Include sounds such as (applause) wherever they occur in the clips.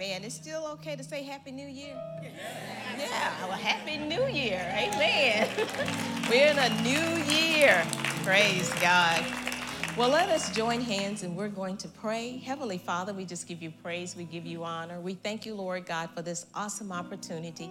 Amen. It's still okay to say Happy New Year? Yeah, well, Happy New Year. Amen. (laughs) We're in a new year. Praise God. Well, let us join hands and we're going to pray. Heavenly Father, we just give you praise, we give you honor. We thank you, Lord God, for this awesome opportunity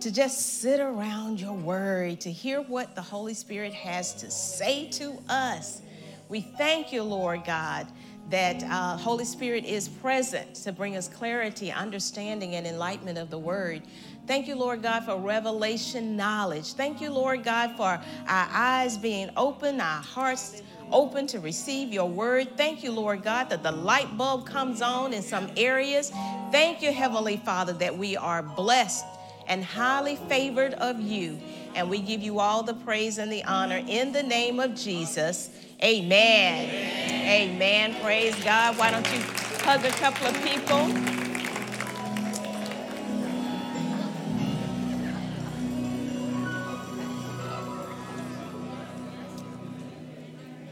to just sit around your word, to hear what the Holy Spirit has to say to us. We thank you, Lord God that uh, Holy Spirit is present to bring us clarity, understanding, and enlightenment of the Word. Thank you, Lord God, for revelation knowledge. Thank you, Lord God, for our eyes being open, our hearts open to receive your word. Thank you, Lord God, that the light bulb comes on in some areas. Thank you, Heavenly Father, that we are blessed and highly favored of you. And we give you all the praise and the honor in the name of Jesus. Amen. Amen. Amen. Praise God. Why don't you hug a couple of people?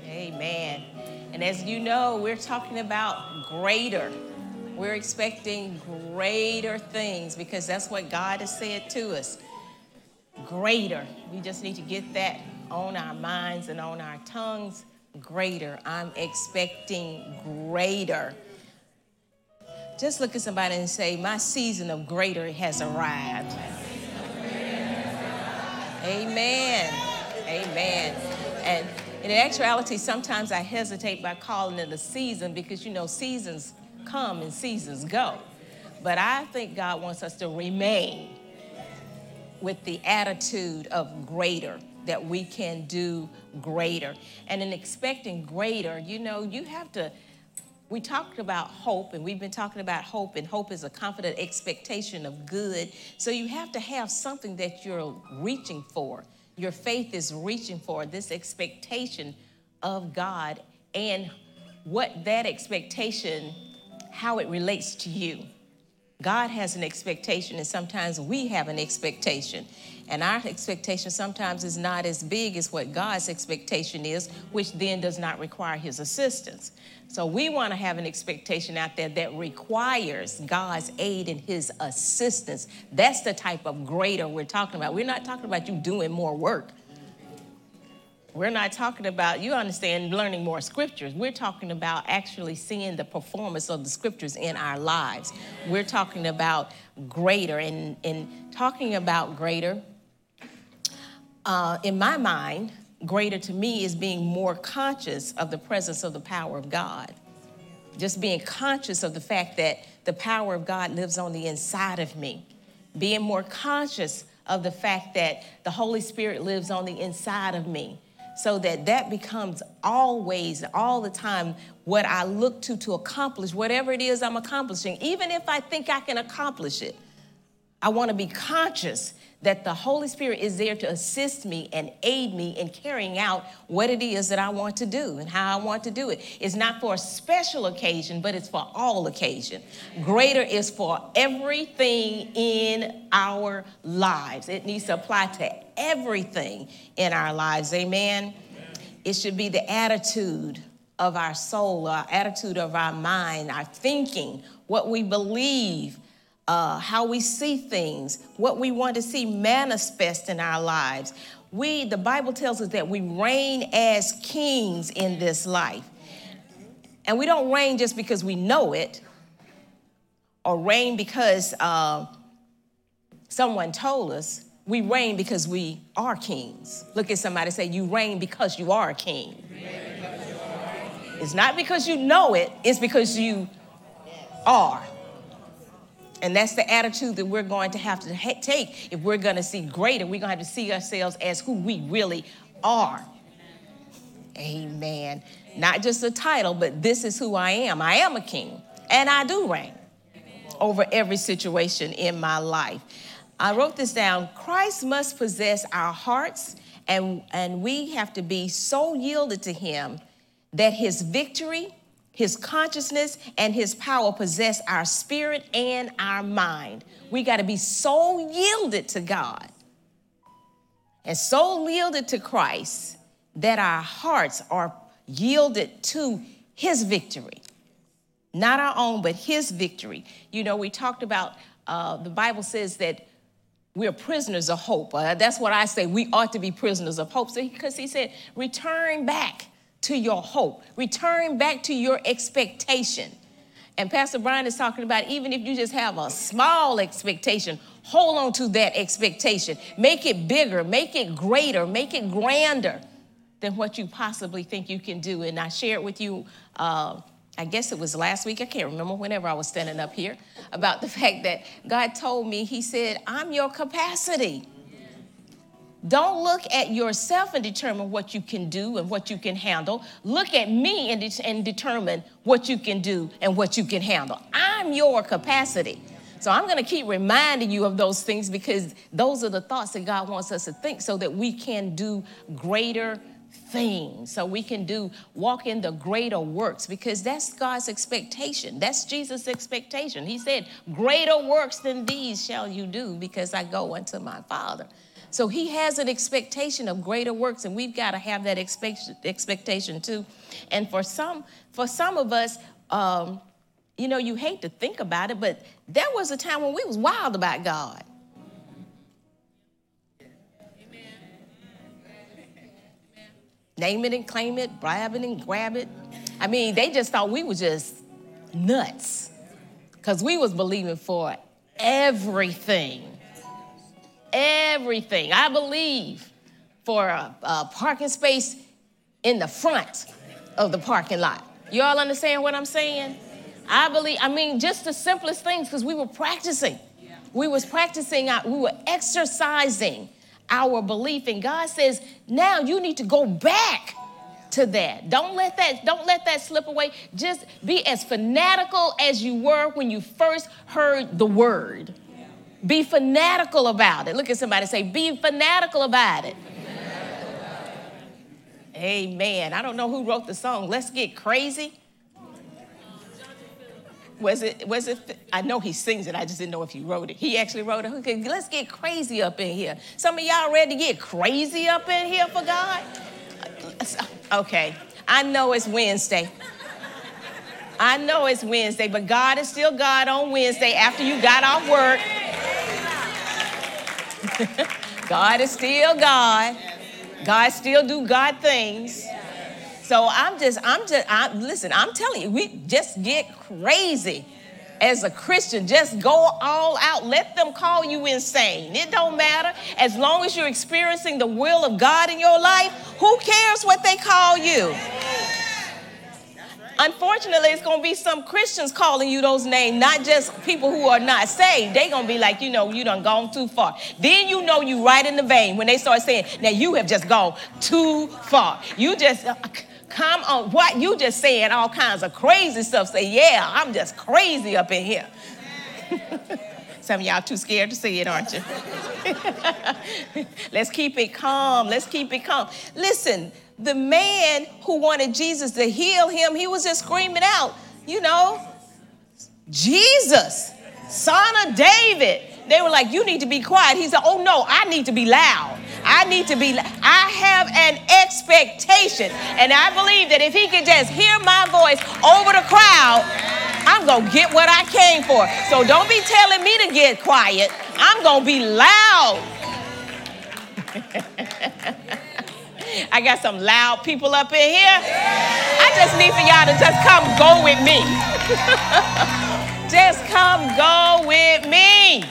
Amen. And as you know, we're talking about greater. We're expecting greater things because that's what God has said to us. Greater. We just need to get that on our minds and on our tongues greater. I'm expecting greater. Just look at somebody and say, My season of greater has arrived. Amen. Amen. And in actuality, sometimes I hesitate by calling it a season because you know, seasons come and seasons go. But I think God wants us to remain with the attitude of greater that we can do greater. And in expecting greater, you know, you have to. We talked about hope, and we've been talking about hope, and hope is a confident expectation of good. So you have to have something that you're reaching for. Your faith is reaching for this expectation of God and what that expectation, how it relates to you. God has an expectation, and sometimes we have an expectation. And our expectation sometimes is not as big as what God's expectation is, which then does not require his assistance. So we want to have an expectation out there that requires God's aid and his assistance. That's the type of greater we're talking about. We're not talking about you doing more work. We're not talking about, you understand, learning more scriptures. We're talking about actually seeing the performance of the scriptures in our lives. We're talking about greater. And in talking about greater, uh, in my mind, greater to me is being more conscious of the presence of the power of God. Just being conscious of the fact that the power of God lives on the inside of me. Being more conscious of the fact that the Holy Spirit lives on the inside of me. So that that becomes always, all the time, what I look to to accomplish whatever it is I'm accomplishing, even if I think I can accomplish it. I want to be conscious that the Holy Spirit is there to assist me and aid me in carrying out what it is that I want to do and how I want to do it. It's not for a special occasion, but it's for all occasion. Greater is for everything in our lives. It needs to apply to everything in our lives. Amen. It should be the attitude of our soul, our attitude of our mind, our thinking, what we believe uh, how we see things, what we want to see manifest in our lives. We, the Bible tells us that we reign as kings in this life. And we don't reign just because we know it or reign because uh, someone told us. We reign because we are kings. Look at somebody say, You reign because you are a king. It's not because you know it, it's because you are. And that's the attitude that we're going to have to ha- take if we're going to see greater. We're going to have to see ourselves as who we really are. Amen. Not just a title, but this is who I am. I am a king, and I do reign over every situation in my life. I wrote this down Christ must possess our hearts, and, and we have to be so yielded to Him that His victory his consciousness and his power possess our spirit and our mind. We got to be so yielded to God and so yielded to Christ that our hearts are yielded to his victory. not our own, but his victory. You know, we talked about uh, the Bible says that we're prisoners of hope. Uh, that's what I say. We ought to be prisoners of hope. So, Because so he said, return back to your hope, return back to your expectation. And Pastor Brian is talking about even if you just have a small expectation, hold on to that expectation. Make it bigger, make it greater, make it grander than what you possibly think you can do. And I shared with you, uh, I guess it was last week, I can't remember, whenever I was standing up here, about the (laughs) fact that God told me, He said, I'm your capacity. Don't look at yourself and determine what you can do and what you can handle. Look at me and, de- and determine what you can do and what you can handle. I'm your capacity. So I'm going to keep reminding you of those things because those are the thoughts that God wants us to think so that we can do greater things. So we can do walk in the greater works because that's God's expectation. That's Jesus' expectation. He said, "Greater works than these shall you do because I go unto my Father." So he has an expectation of greater works, and we've got to have that expect- expectation too. And for some, for some of us, um, you know, you hate to think about it, but there was a time when we was wild about God. Name it and claim it, grab it and grab it. I mean, they just thought we were just nuts because we was believing for everything everything. I believe for a, a parking space in the front of the parking lot. You all understand what I'm saying? I believe, I mean, just the simplest things because we were practicing. We was practicing, we were exercising our belief. And God says, now you need to go back to that. Don't let that, don't let that slip away. Just be as fanatical as you were when you first heard the word. Be fanatical about it. Look at somebody say, be fanatical about it. Amen. I don't know who wrote the song. Let's get crazy. Was it, was it, I know he sings it, I just didn't know if he wrote it. He actually wrote it. Okay, let's get crazy up in here. Some of y'all ready to get crazy up in here for God? Okay, I know it's Wednesday. I know it's Wednesday, but God is still God on Wednesday after you got off work. (laughs) God is still God. God still do God things. So I'm just, I'm just, I, listen, I'm telling you, we just get crazy as a Christian. Just go all out. Let them call you insane. It don't matter. As long as you're experiencing the will of God in your life, who cares what they call you? Unfortunately, it's going to be some Christians calling you those names, not just people who are not saved. They're going to be like, you know, you done gone too far. Then you know you right in the vein when they start saying, now you have just gone too far. You just, uh, come on, what? You just saying all kinds of crazy stuff. Say, yeah, I'm just crazy up in here. (laughs) Some of y'all too scared to say it, aren't you? (laughs) Let's keep it calm. Let's keep it calm. Listen, the man who wanted Jesus to heal him, he was just screaming out, you know, Jesus, son of David. They were like, you need to be quiet. He said, oh no, I need to be loud. I need to be, I have an expectation. And I believe that if he could just hear my voice over the crowd, I'm going to get what I came for. So don't be telling me to get quiet. I'm going to be loud. (laughs) I got some loud people up in here. I just need for y'all to just come go with me. (laughs) just come go with me.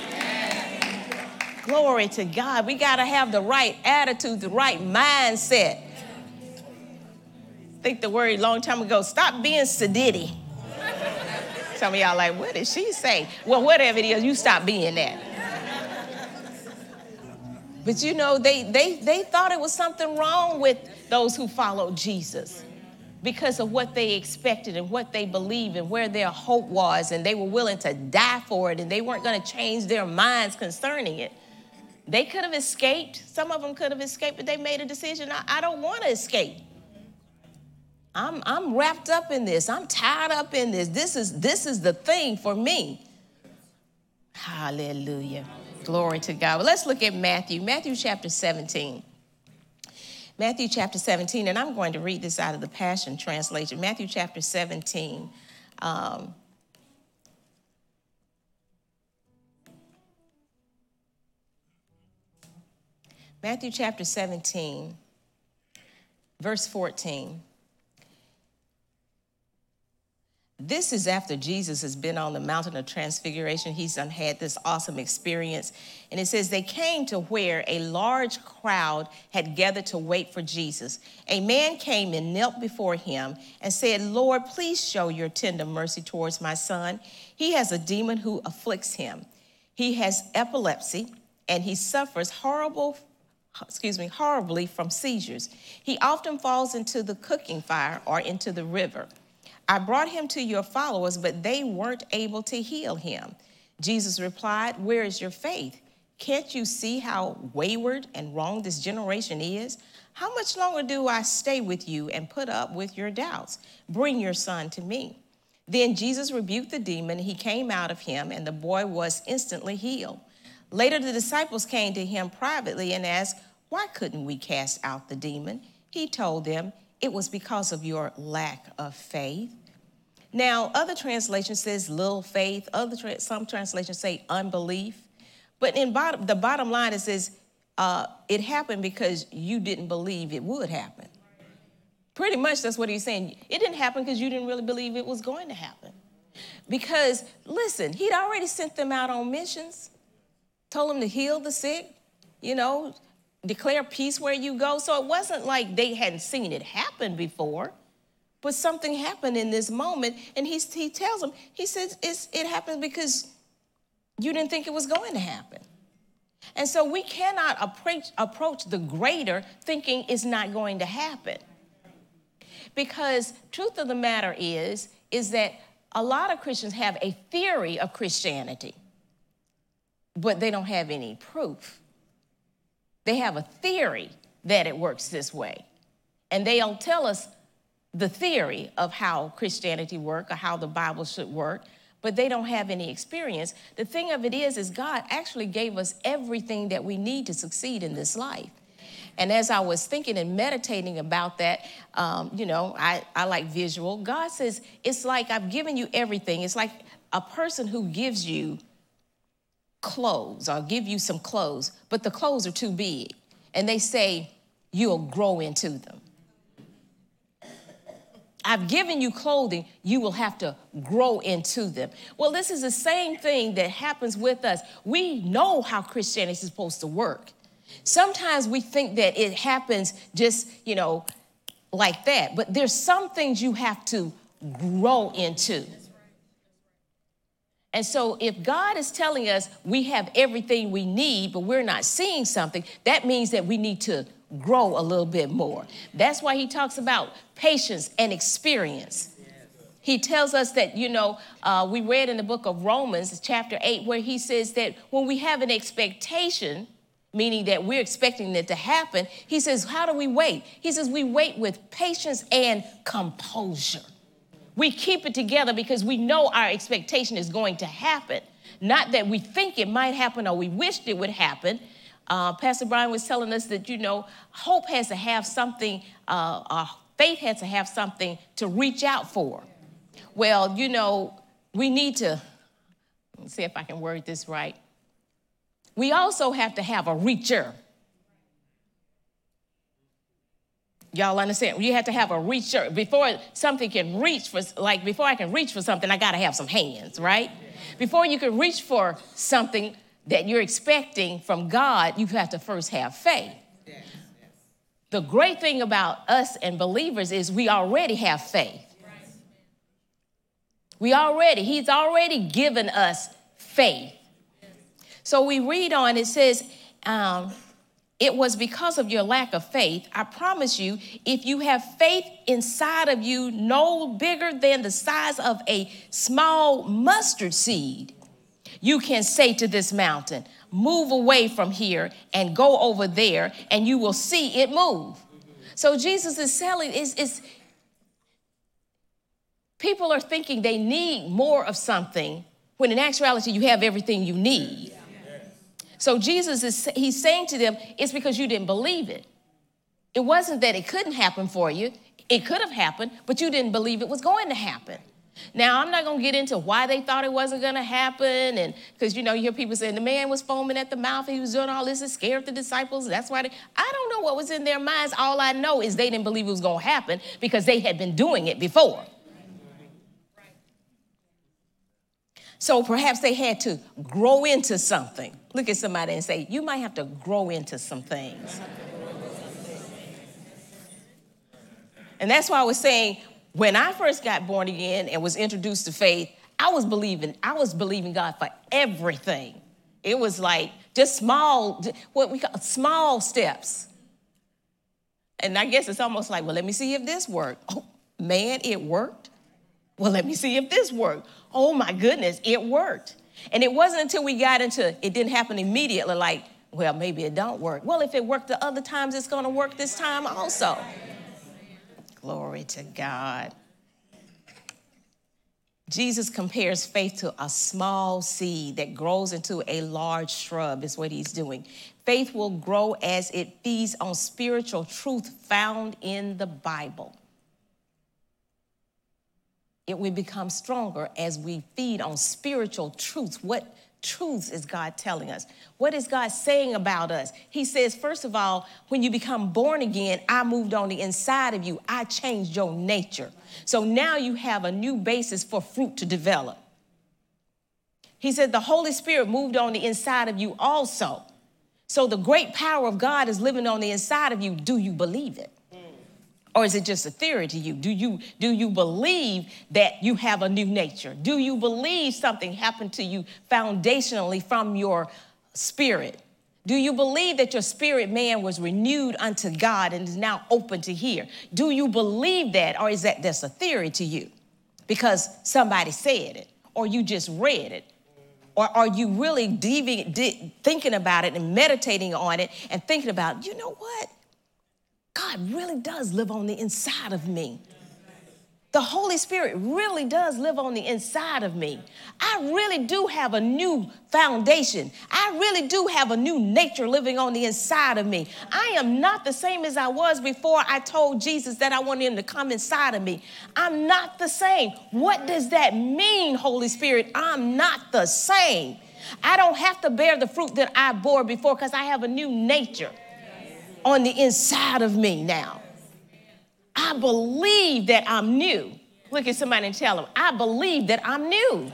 Glory to God. We got to have the right attitude, the right mindset. I think the word a long time ago, stop being sedity. Some of y'all like, what did she say? Well, whatever it is, you stop being that. But you know, they, they, they thought it was something wrong with those who followed Jesus because of what they expected and what they believed and where their hope was, and they were willing to die for it, and they weren't going to change their minds concerning it. They could have escaped. Some of them could have escaped, but they made a decision I, I don't want to escape. I'm, I'm wrapped up in this. I'm tied up in this. This is, this is the thing for me. Hallelujah. Glory to God. Well, let's look at Matthew, Matthew chapter 17. Matthew chapter 17, and I'm going to read this out of the Passion Translation. Matthew chapter 17. Um, Matthew chapter 17, verse 14. This is after Jesus has been on the mountain of transfiguration. He's had this awesome experience. And it says, They came to where a large crowd had gathered to wait for Jesus. A man came and knelt before him and said, Lord, please show your tender mercy towards my son. He has a demon who afflicts him. He has epilepsy and he suffers horrible excuse me, horribly from seizures. He often falls into the cooking fire or into the river. I brought him to your followers, but they weren't able to heal him. Jesus replied, Where is your faith? Can't you see how wayward and wrong this generation is? How much longer do I stay with you and put up with your doubts? Bring your son to me. Then Jesus rebuked the demon. He came out of him, and the boy was instantly healed. Later, the disciples came to him privately and asked, Why couldn't we cast out the demon? He told them, It was because of your lack of faith. Now, other translations says little faith, other tra- some translations say unbelief. But in bottom, the bottom line it says uh, it happened because you didn't believe it would happen. Pretty much that's what he's saying. It didn't happen because you didn't really believe it was going to happen. Because, listen, he'd already sent them out on missions told them to heal the sick, you know, declare peace where you go. So it wasn't like they hadn't seen it happen before, but something happened in this moment. And he, he tells them, he says, it happened because you didn't think it was going to happen. And so we cannot approach, approach the greater thinking it's not going to happen. Because truth of the matter is, is that a lot of Christians have a theory of Christianity but they don't have any proof. They have a theory that it works this way. And they'll tell us the theory of how Christianity works or how the Bible should work, but they don't have any experience. The thing of it is, is God actually gave us everything that we need to succeed in this life. And as I was thinking and meditating about that, um, you know, I, I like visual. God says, it's like I've given you everything. It's like a person who gives you clothes. I'll give you some clothes, but the clothes are too big. And they say, you'll grow into them. I've given you clothing, you will have to grow into them. Well, this is the same thing that happens with us. We know how Christianity is supposed to work. Sometimes we think that it happens just, you know, like that, but there's some things you have to grow into. And so, if God is telling us we have everything we need, but we're not seeing something, that means that we need to grow a little bit more. That's why he talks about patience and experience. He tells us that, you know, uh, we read in the book of Romans, chapter 8, where he says that when we have an expectation, meaning that we're expecting it to happen, he says, How do we wait? He says, We wait with patience and composure. We keep it together because we know our expectation is going to happen. Not that we think it might happen or we wished it would happen. Uh, Pastor Brian was telling us that, you know, hope has to have something, uh, uh, faith has to have something to reach out for. Well, you know, we need to, see if I can word this right. We also have to have a reacher. Y'all understand? You have to have a reacher. Before something can reach for, like, before I can reach for something, I got to have some hands, right? Before you can reach for something that you're expecting from God, you have to first have faith. The great thing about us and believers is we already have faith. We already, He's already given us faith. So we read on, it says, um, it was because of your lack of faith. I promise you, if you have faith inside of you no bigger than the size of a small mustard seed, you can say to this mountain, Move away from here and go over there, and you will see it move. So Jesus is selling, is, is people are thinking they need more of something when in actuality you have everything you need. So Jesus is he's saying to them, it's because you didn't believe it. It wasn't that it couldn't happen for you. It could have happened, but you didn't believe it was going to happen. Now, I'm not going to get into why they thought it wasn't going to happen. And because, you know, you hear people saying the man was foaming at the mouth. He was doing all this and scared the disciples. That's why they, I don't know what was in their minds. All I know is they didn't believe it was going to happen because they had been doing it before. So perhaps they had to grow into something. Look at somebody and say, You might have to grow into some things. And that's why I was saying when I first got born again and was introduced to faith, I was believing, I was believing God for everything. It was like just small, what we call small steps. And I guess it's almost like, well, let me see if this worked. Oh, man, it worked. Well, let me see if this worked. Oh my goodness, it worked. And it wasn't until we got into it didn't happen immediately, like, well, maybe it don't work. Well, if it worked the other times, it's gonna work this time also. Glory to God. Jesus compares faith to a small seed that grows into a large shrub, is what he's doing. Faith will grow as it feeds on spiritual truth found in the Bible. It will become stronger as we feed on spiritual truths. What truths is God telling us? What is God saying about us? He says, first of all, when you become born again, I moved on the inside of you, I changed your nature. So now you have a new basis for fruit to develop. He said, the Holy Spirit moved on the inside of you also. So the great power of God is living on the inside of you. Do you believe it? Or is it just a theory to you do you do you believe that you have a new nature do you believe something happened to you foundationally from your spirit do you believe that your spirit man was renewed unto God and is now open to hear? Do you believe that, or is that just a theory to you because somebody said it, or you just read it? Or are you really thinking about it and meditating on it and thinking about, you know what? God really does live on the inside of me. The Holy Spirit really does live on the inside of me. I really do have a new foundation. I really do have a new nature living on the inside of me. I am not the same as I was before I told Jesus that I wanted him to come inside of me. I'm not the same. What does that mean, Holy Spirit? I'm not the same. I don't have to bear the fruit that I bore before because I have a new nature on the inside of me now. I believe that I'm new. Look at somebody and tell them, I believe that I'm new.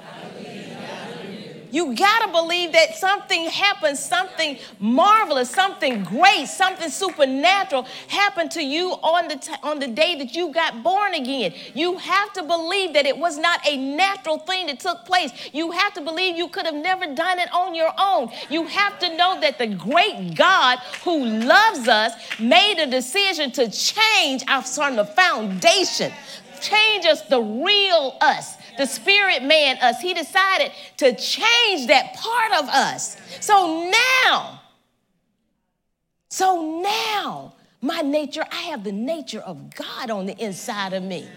You got to believe that something happened, something marvelous, something great, something supernatural happened to you on the, t- on the day that you got born again. You have to believe that it was not a natural thing that took place. You have to believe you could have never done it on your own. You have to know that the great God who loves us made a decision to change us from the foundation, change us the real us the spirit man us. He decided to change that part of us. So now, so now, my nature, I have the nature of God on the inside of me.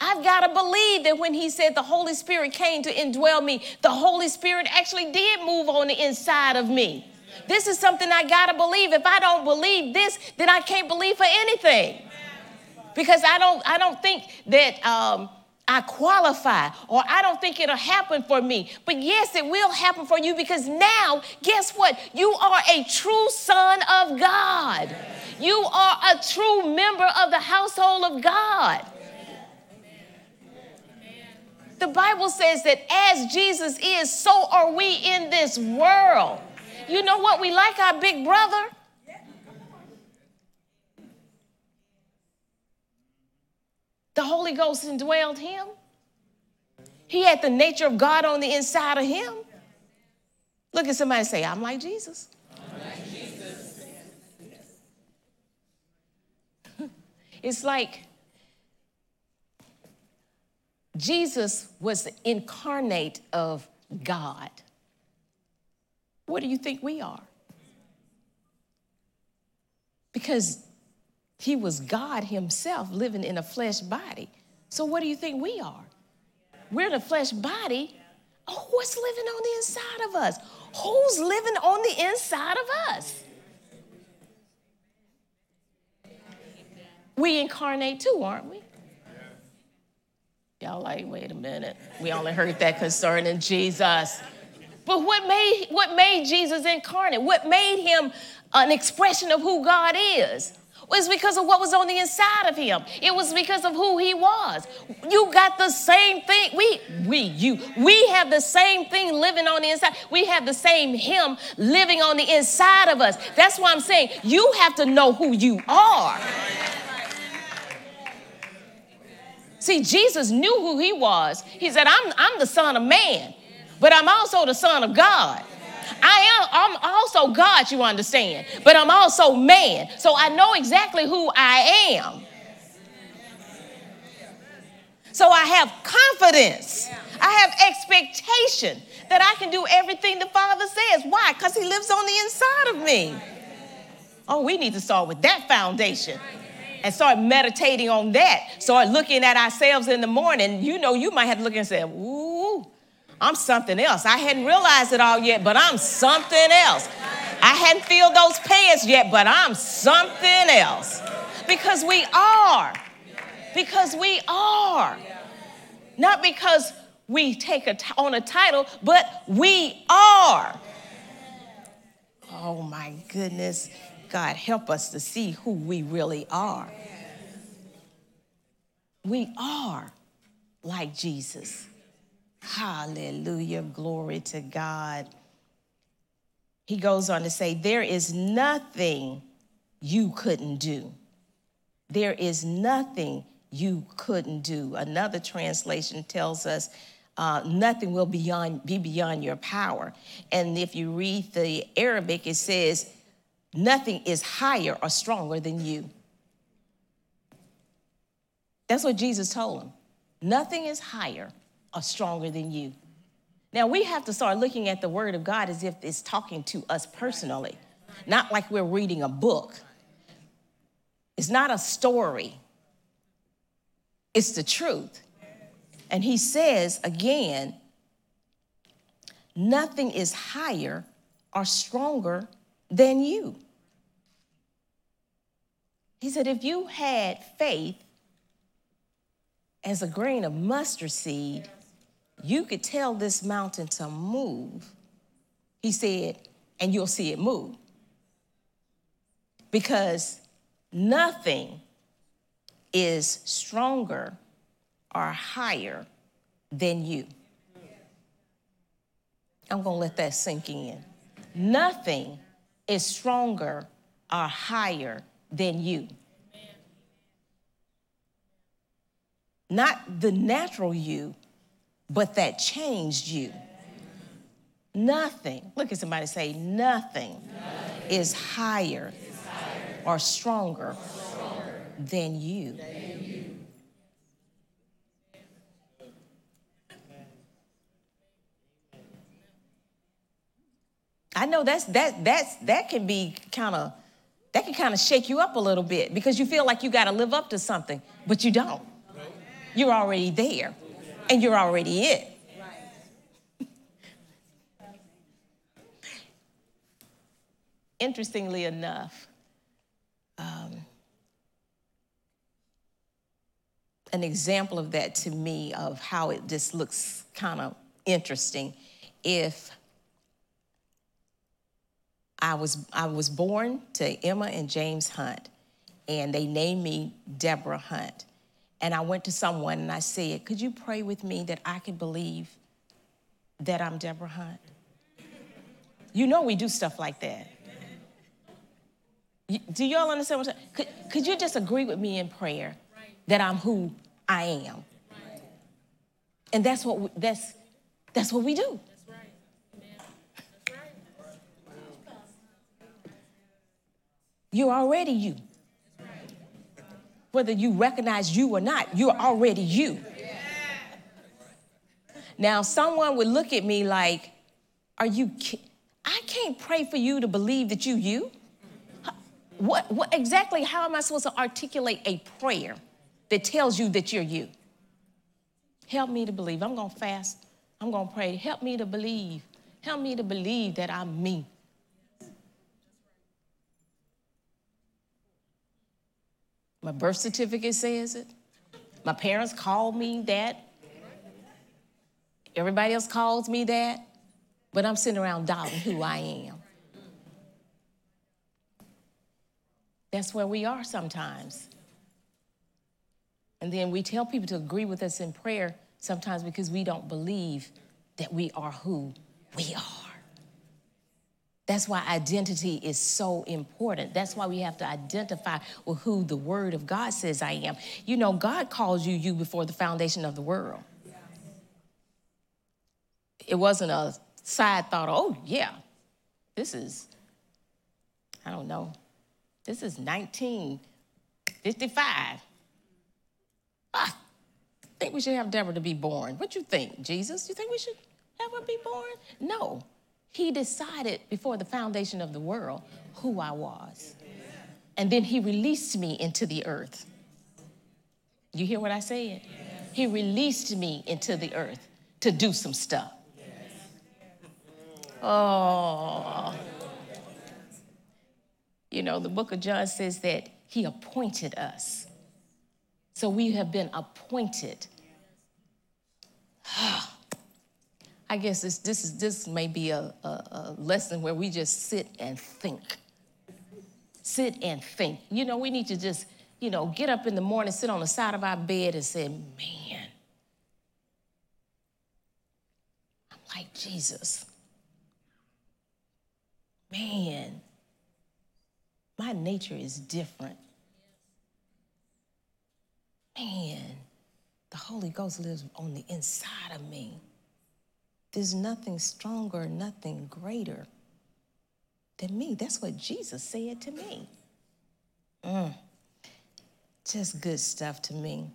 I've got to believe that when he said the Holy Spirit came to indwell me, the Holy Spirit actually did move on the inside of me. This is something I got to believe. If I don't believe this, then I can't believe for anything because I don't, I don't think that um, I qualify or I don't think it'll happen for me. But yes, it will happen for you because now, guess what? You are a true son of God. You are a true member of the household of God. The Bible says that as Jesus is, so are we in this world. You know what? We like our big brother. The Holy Ghost indwelled him. He had the nature of God on the inside of him. Look at somebody say, I'm like Jesus. I'm like Jesus. (laughs) it's like Jesus was the incarnate of God. What do you think we are? Because he was God Himself living in a flesh body. So, what do you think we are? We're the flesh body. Oh, what's living on the inside of us? Who's living on the inside of us? We incarnate too, aren't we? Y'all like, wait a minute. We only heard that concerning Jesus. But what made what made Jesus incarnate? What made him an expression of who God is? Was because of what was on the inside of him. It was because of who he was. You got the same thing. We, we, you, we have the same thing living on the inside. We have the same him living on the inside of us. That's why I'm saying you have to know who you are. See, Jesus knew who he was. He said, I'm, I'm the Son of Man, but I'm also the Son of God. I am, I'm also God, you understand, but I'm also man. So I know exactly who I am. So I have confidence. I have expectation that I can do everything the Father says. Why? Because He lives on the inside of me. Oh, we need to start with that foundation and start meditating on that. Start looking at ourselves in the morning. You know, you might have to look and say, Ooh, I'm something else. I hadn't realized it all yet, but I'm something else. I hadn't filled those pants yet, but I'm something else. Because we are. Because we are. Not because we take a t- on a title, but we are. Oh my goodness. God, help us to see who we really are. We are like Jesus. Hallelujah. Glory to God. He goes on to say, There is nothing you couldn't do. There is nothing you couldn't do. Another translation tells us, uh, nothing will beyond, be beyond your power. And if you read the Arabic, it says, nothing is higher or stronger than you. That's what Jesus told him. Nothing is higher are stronger than you. Now we have to start looking at the Word of God as if it's talking to us personally, not like we're reading a book. It's not a story, it's the truth. And he says again, nothing is higher or stronger than you. He said, if you had faith as a grain of mustard seed, you could tell this mountain to move. He said, and you'll see it move. Because nothing is stronger or higher than you. I'm going to let that sink in. Nothing is stronger or higher than you. Not the natural you, but that changed you. Nothing, look at somebody say, nothing, nothing is, higher is higher or stronger, or stronger than, you. than you. I know that's that that's that can be kind of that can kind of shake you up a little bit because you feel like you got to live up to something, but you don't. You're already there and you're already it. (laughs) Interestingly enough, um, an example of that to me of how it just looks kind of interesting if I was I was born to Emma and James Hunt and they named me Deborah Hunt and I went to someone and I said, Could you pray with me that I can believe that I'm Deborah Hunt? You know, we do stuff like that. Do y'all understand what I'm saying? Could, could you just agree with me in prayer that I'm who I am? And that's what we, that's that's what we do. You're already you whether you recognize you or not, you're already you. Now, someone would look at me like, Are you, I can't pray for you to believe that you, you. What, what exactly, how am I supposed to articulate a prayer that tells you that you're you? Help me to believe. I'm going to fast. I'm going to pray. Help me to believe. Help me to believe that I'm me. My birth certificate says it. My parents called me that Everybody else calls me that, but I'm sitting around doubting who I am. That's where we are sometimes. And then we tell people to agree with us in prayer sometimes because we don't believe that we are who we are. That's why identity is so important. That's why we have to identify with who the Word of God says I am. You know, God calls you you before the foundation of the world. It wasn't a side thought, oh, yeah, this is, I don't know, this is 1955. Ah, I think we should have Deborah to be born. What you think, Jesus? You think we should have her be born? No. He decided before the foundation of the world who I was. And then he released me into the earth. You hear what I said? He released me into the earth to do some stuff. Oh. You know, the book of John says that he appointed us. So we have been appointed. (sighs) I guess this, this, is, this may be a, a, a lesson where we just sit and think. Sit and think. You know, we need to just, you know, get up in the morning, sit on the side of our bed and say, man, I'm like Jesus. Man, my nature is different. Man, the Holy Ghost lives on the inside of me. There's nothing stronger, nothing greater than me. That's what Jesus said to me. Mm. Just good stuff to me.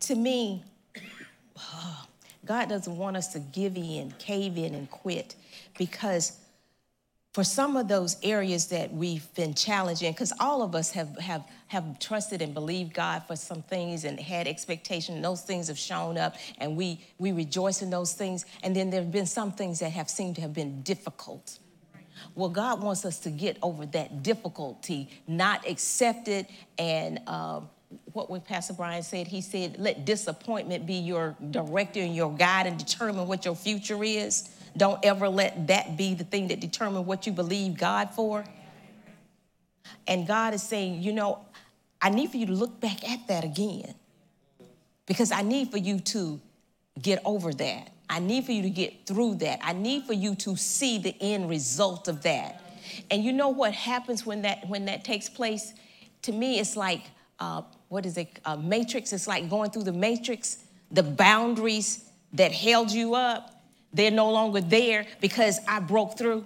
To me, (sighs) God doesn't want us to give in, cave in, and quit because for some of those areas that we've been challenging, because all of us have, have, have trusted and believed God for some things and had expectation, those things have shown up, and we, we rejoice in those things. And then there have been some things that have seemed to have been difficult. Well, God wants us to get over that difficulty, not accept it, and uh, what would Pastor Brian said, he said, let disappointment be your director and your guide and determine what your future is. Don't ever let that be the thing that determine what you believe God for. And God is saying, you know, I need for you to look back at that again because I need for you to get over that. I need for you to get through that. I need for you to see the end result of that. And you know what happens when that when that takes place? To me, it's like uh, what is it? A matrix. It's like going through the matrix. The boundaries that held you up they're no longer there because I broke through.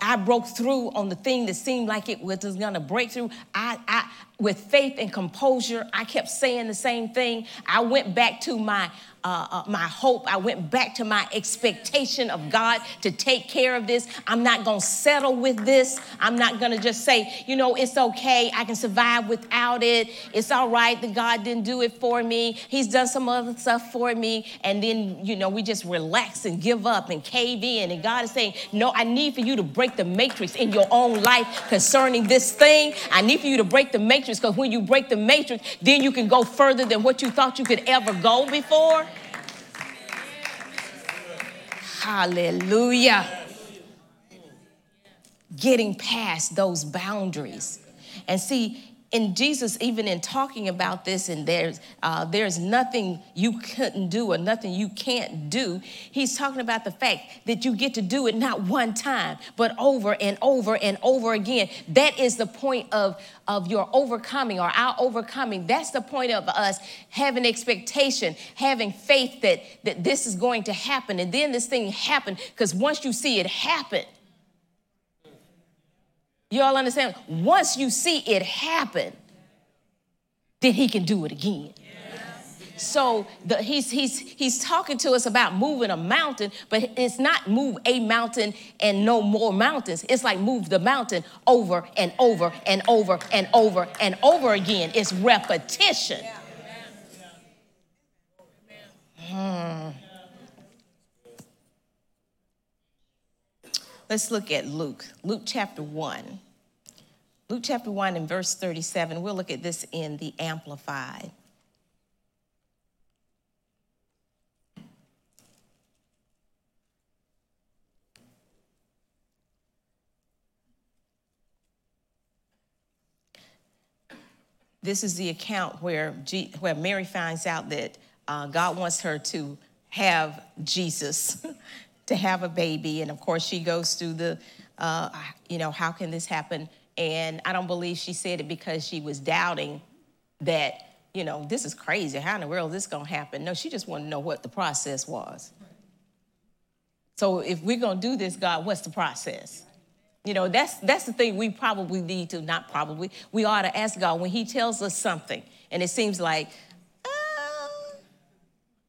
I broke through on the thing that seemed like it was gonna break through. I, I, with faith and composure, I kept saying the same thing. I went back to my uh, uh, my hope. I went back to my expectation of God to take care of this. I'm not going to settle with this. I'm not going to just say, you know, it's okay. I can survive without it. It's all right that God didn't do it for me. He's done some other stuff for me. And then, you know, we just relax and give up and cave in. And God is saying, no, I need for you to break the matrix in your own life concerning this thing. I need for you to break the matrix because when you break the matrix, then you can go further than what you thought you could ever go before. Hallelujah. Getting past those boundaries. And see, in Jesus, even in talking about this, and there's uh, there's nothing you couldn't do or nothing you can't do. He's talking about the fact that you get to do it not one time, but over and over and over again. That is the point of of your overcoming or our overcoming. That's the point of us having expectation, having faith that that this is going to happen, and then this thing happened. Because once you see it happen, you all understand? Once you see it happen, then he can do it again. So the, he's, he's, he's talking to us about moving a mountain, but it's not move a mountain and no more mountains. It's like move the mountain over and over and over and over and over again. It's repetition. Hmm. Let's look at Luke, Luke chapter 1. Luke chapter 1 and verse 37. We'll look at this in the Amplified. This is the account where, G- where Mary finds out that uh, God wants her to have Jesus. (laughs) to have a baby. And of course, she goes through the, uh, you know, how can this happen? And I don't believe she said it because she was doubting that, you know, this is crazy. How in the world is this going to happen? No, she just wanted to know what the process was. So if we're going to do this, God, what's the process? You know, that's that's the thing we probably need to not probably we ought to ask God when He tells us something, and it seems like uh,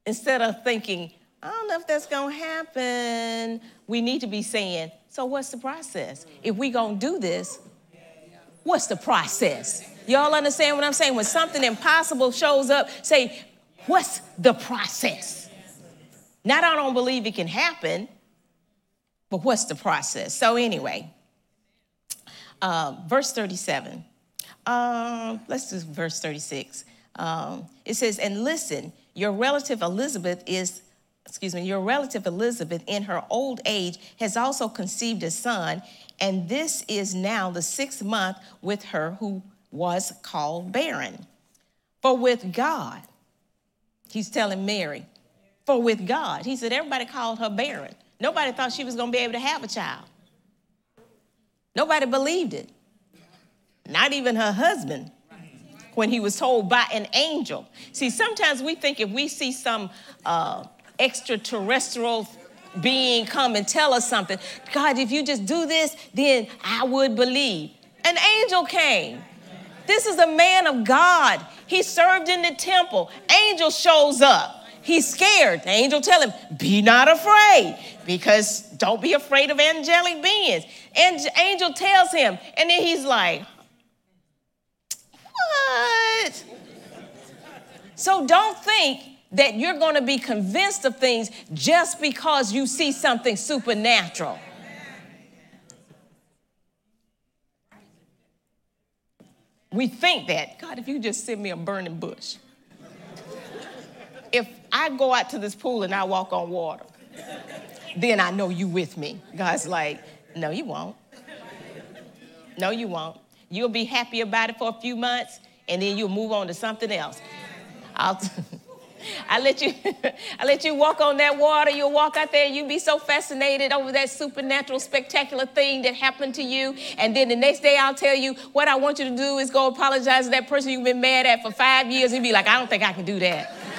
instead of thinking, I don't know if that's gonna happen, we need to be saying, so what's the process? If we gonna do this, what's the process? Y'all understand what I'm saying? When something impossible shows up, say, what's the process? Not I don't believe it can happen, but what's the process? So anyway, uh, verse 37. Um, let's do verse 36. Um, it says, And listen, your relative Elizabeth is, excuse me, your relative Elizabeth in her old age has also conceived a son, and this is now the sixth month with her who was called barren. For with God, he's telling Mary, for with God, he said, everybody called her barren. Nobody thought she was going to be able to have a child. Nobody believed it. Not even her husband when he was told by an angel. See, sometimes we think if we see some uh, extraterrestrial being come and tell us something, God, if you just do this, then I would believe. An angel came. This is a man of God. He served in the temple. Angel shows up. He's scared. The angel tell him, be not afraid because don't be afraid of angelic beings. And angel tells him, and then he's like, what? So don't think that you're going to be convinced of things just because you see something supernatural. We think that, God, if you just send me a burning bush. if I go out to this pool and I walk on water, then I know you with me. God's like, no, you won't. No, you won't. You'll be happy about it for a few months, and then you'll move on to something else. I'll. (laughs) (laughs) I let you (laughs) I let you walk on that water. You'll walk out there you'll be so fascinated over that supernatural, spectacular thing that happened to you. And then the next day I'll tell you what I want you to do is go apologize to that person you've been mad at for five years. And be like, I don't think I can do that. (laughs)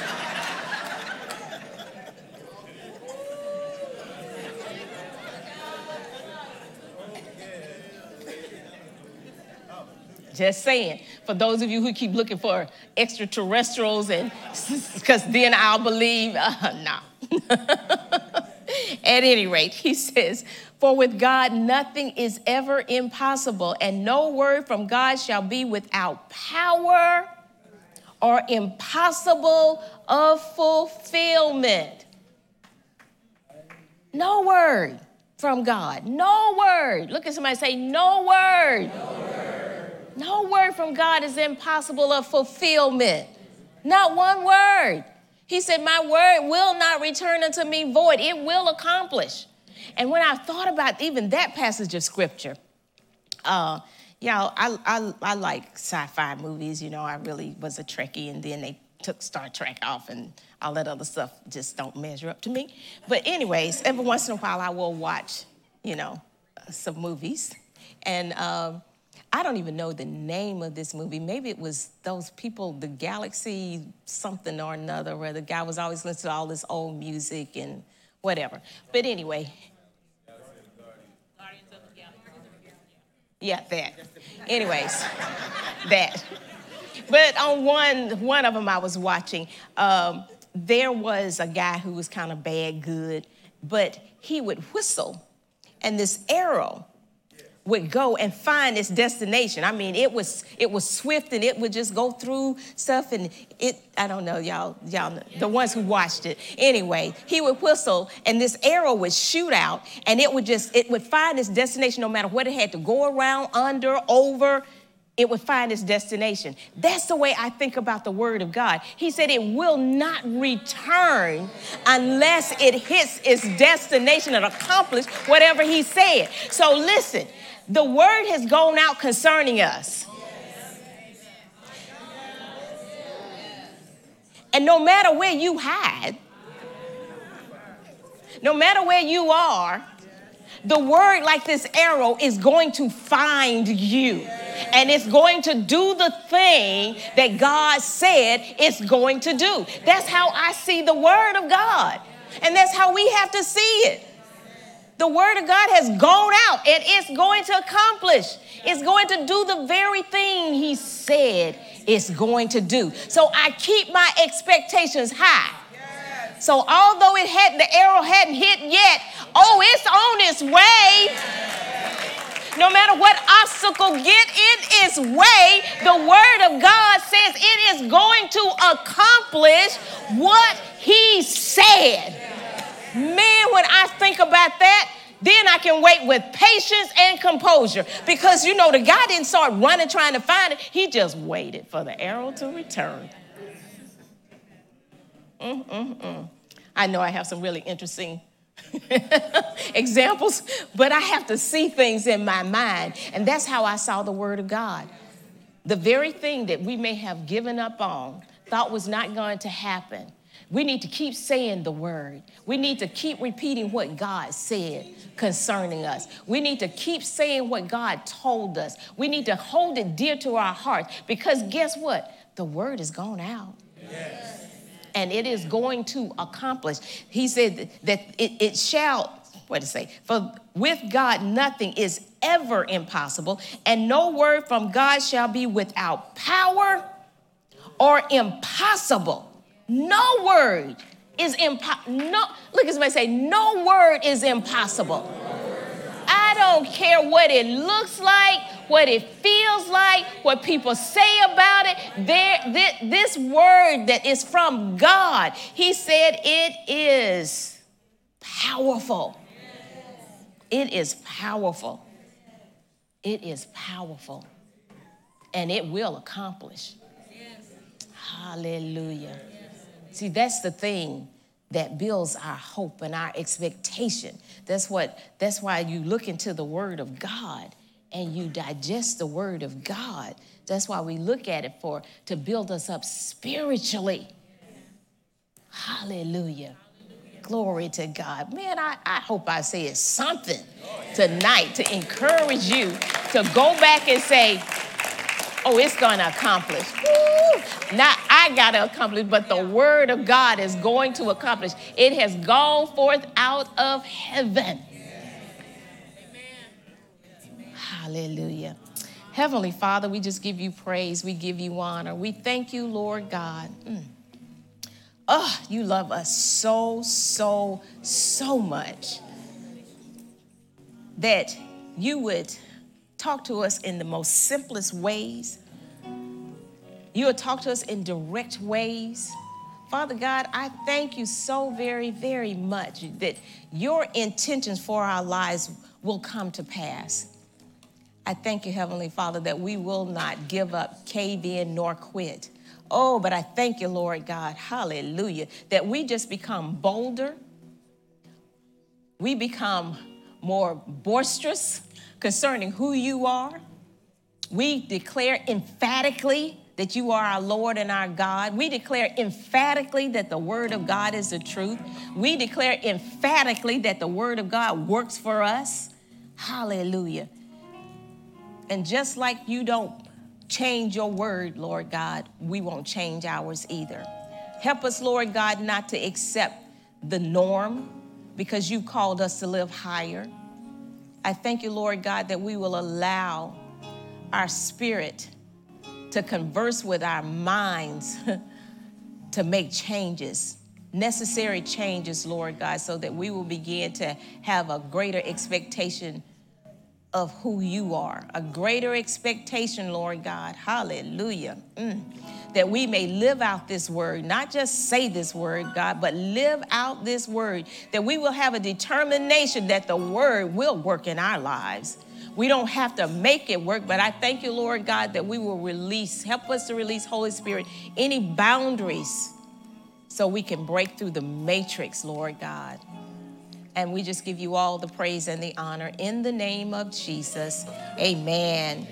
Just saying. For those of you who keep looking for extraterrestrials, and (laughs) because then I'll believe, uh. (laughs) (laughs) At any rate, he says, For with God nothing is ever impossible, and no word from God shall be without power or impossible of fulfillment. No word from God. No word. Look at somebody say, No word. No word no word from God is impossible of fulfillment. Not one word. He said, My word will not return unto me void, it will accomplish. And when I thought about even that passage of scripture, uh, y'all, I, I, I like sci fi movies. You know, I really was a Trekkie, and then they took Star Trek off, and all that other stuff just don't measure up to me. But, anyways, every once in a while, I will watch, you know, some movies. And um, I don't even know the name of this movie. Maybe it was those people, the Galaxy something or another, where the guy was always listening to all this old music and whatever. But anyway. Yeah, that. Anyways, (laughs) that. But on one one of them I was watching, um, there was a guy who was kind of bad good, but he would whistle, and this arrow would go and find its destination. I mean, it was it was swift and it would just go through stuff and it I don't know y'all y'all the ones who watched it. Anyway, he would whistle and this arrow would shoot out and it would just it would find its destination no matter what it had to go around, under, over. It would find its destination. That's the way I think about the Word of God. He said it will not return unless it hits its destination and accomplish whatever He said. So listen, the word has gone out concerning us. And no matter where you hide, no matter where you are, the word, like this arrow, is going to find you. And it's going to do the thing that God said it's going to do. That's how I see the word of God. And that's how we have to see it. The word of God has gone out and it's going to accomplish. It's going to do the very thing he said it's going to do. So I keep my expectations high. So although it had the arrow hadn't hit yet, oh, it's on its way. No matter what obstacle get in its way, the word of God says it is going to accomplish what he said. Man, when I think about that, then I can wait with patience and composure because you know the guy didn't start running trying to find it. He just waited for the arrow to return. Mm-mm-mm. I know I have some really interesting (laughs) examples, but I have to see things in my mind. And that's how I saw the Word of God. The very thing that we may have given up on, thought was not going to happen. We need to keep saying the word. We need to keep repeating what God said concerning us. We need to keep saying what God told us. We need to hold it dear to our hearts because guess what? The word is gone out. Yes and it is going to accomplish. He said that it, it shall, what to say? For with God nothing is ever impossible, and no word from God shall be without power or impossible. No word is impossible. No, look at somebody say, no word is impossible. I don't care what it looks like, what it feels like, what people say about it. There, this, this word that is from God, He said it is powerful. It is powerful. It is powerful. And it will accomplish. Hallelujah. See, that's the thing that builds our hope and our expectation. That's what that's why you look into the word of God and you digest the word of God. That's why we look at it for to build us up spiritually. Hallelujah. Glory to God. Man, I, I hope I said something tonight to encourage you to go back and say, oh, it's to accomplish. Woo! Not I got to accomplish, but the word of God is going to accomplish. It has gone forth out of heaven. Hallelujah. Heavenly Father, we just give you praise. We give you honor. We thank you, Lord God. Mm. Oh, you love us so, so, so much that you would talk to us in the most simplest ways. You would talk to us in direct ways. Father God, I thank you so very, very much that your intentions for our lives will come to pass. I thank you, Heavenly Father, that we will not give up, cave in, nor quit. Oh, but I thank you, Lord God, hallelujah, that we just become bolder. We become more boisterous concerning who you are. We declare emphatically that you are our Lord and our God. We declare emphatically that the Word of God is the truth. We declare emphatically that the Word of God works for us. Hallelujah. And just like you don't change your word, Lord God, we won't change ours either. Help us, Lord God, not to accept the norm because you've called us to live higher. I thank you, Lord God, that we will allow our spirit to converse with our minds (laughs) to make changes, necessary changes, Lord God, so that we will begin to have a greater expectation of who you are, a greater expectation, Lord God. Hallelujah. Mm. That we may live out this word, not just say this word, God, but live out this word. That we will have a determination that the word will work in our lives. We don't have to make it work, but I thank you, Lord God, that we will release, help us to release, Holy Spirit, any boundaries so we can break through the matrix, Lord God. And we just give you all the praise and the honor in the name of Jesus. Amen.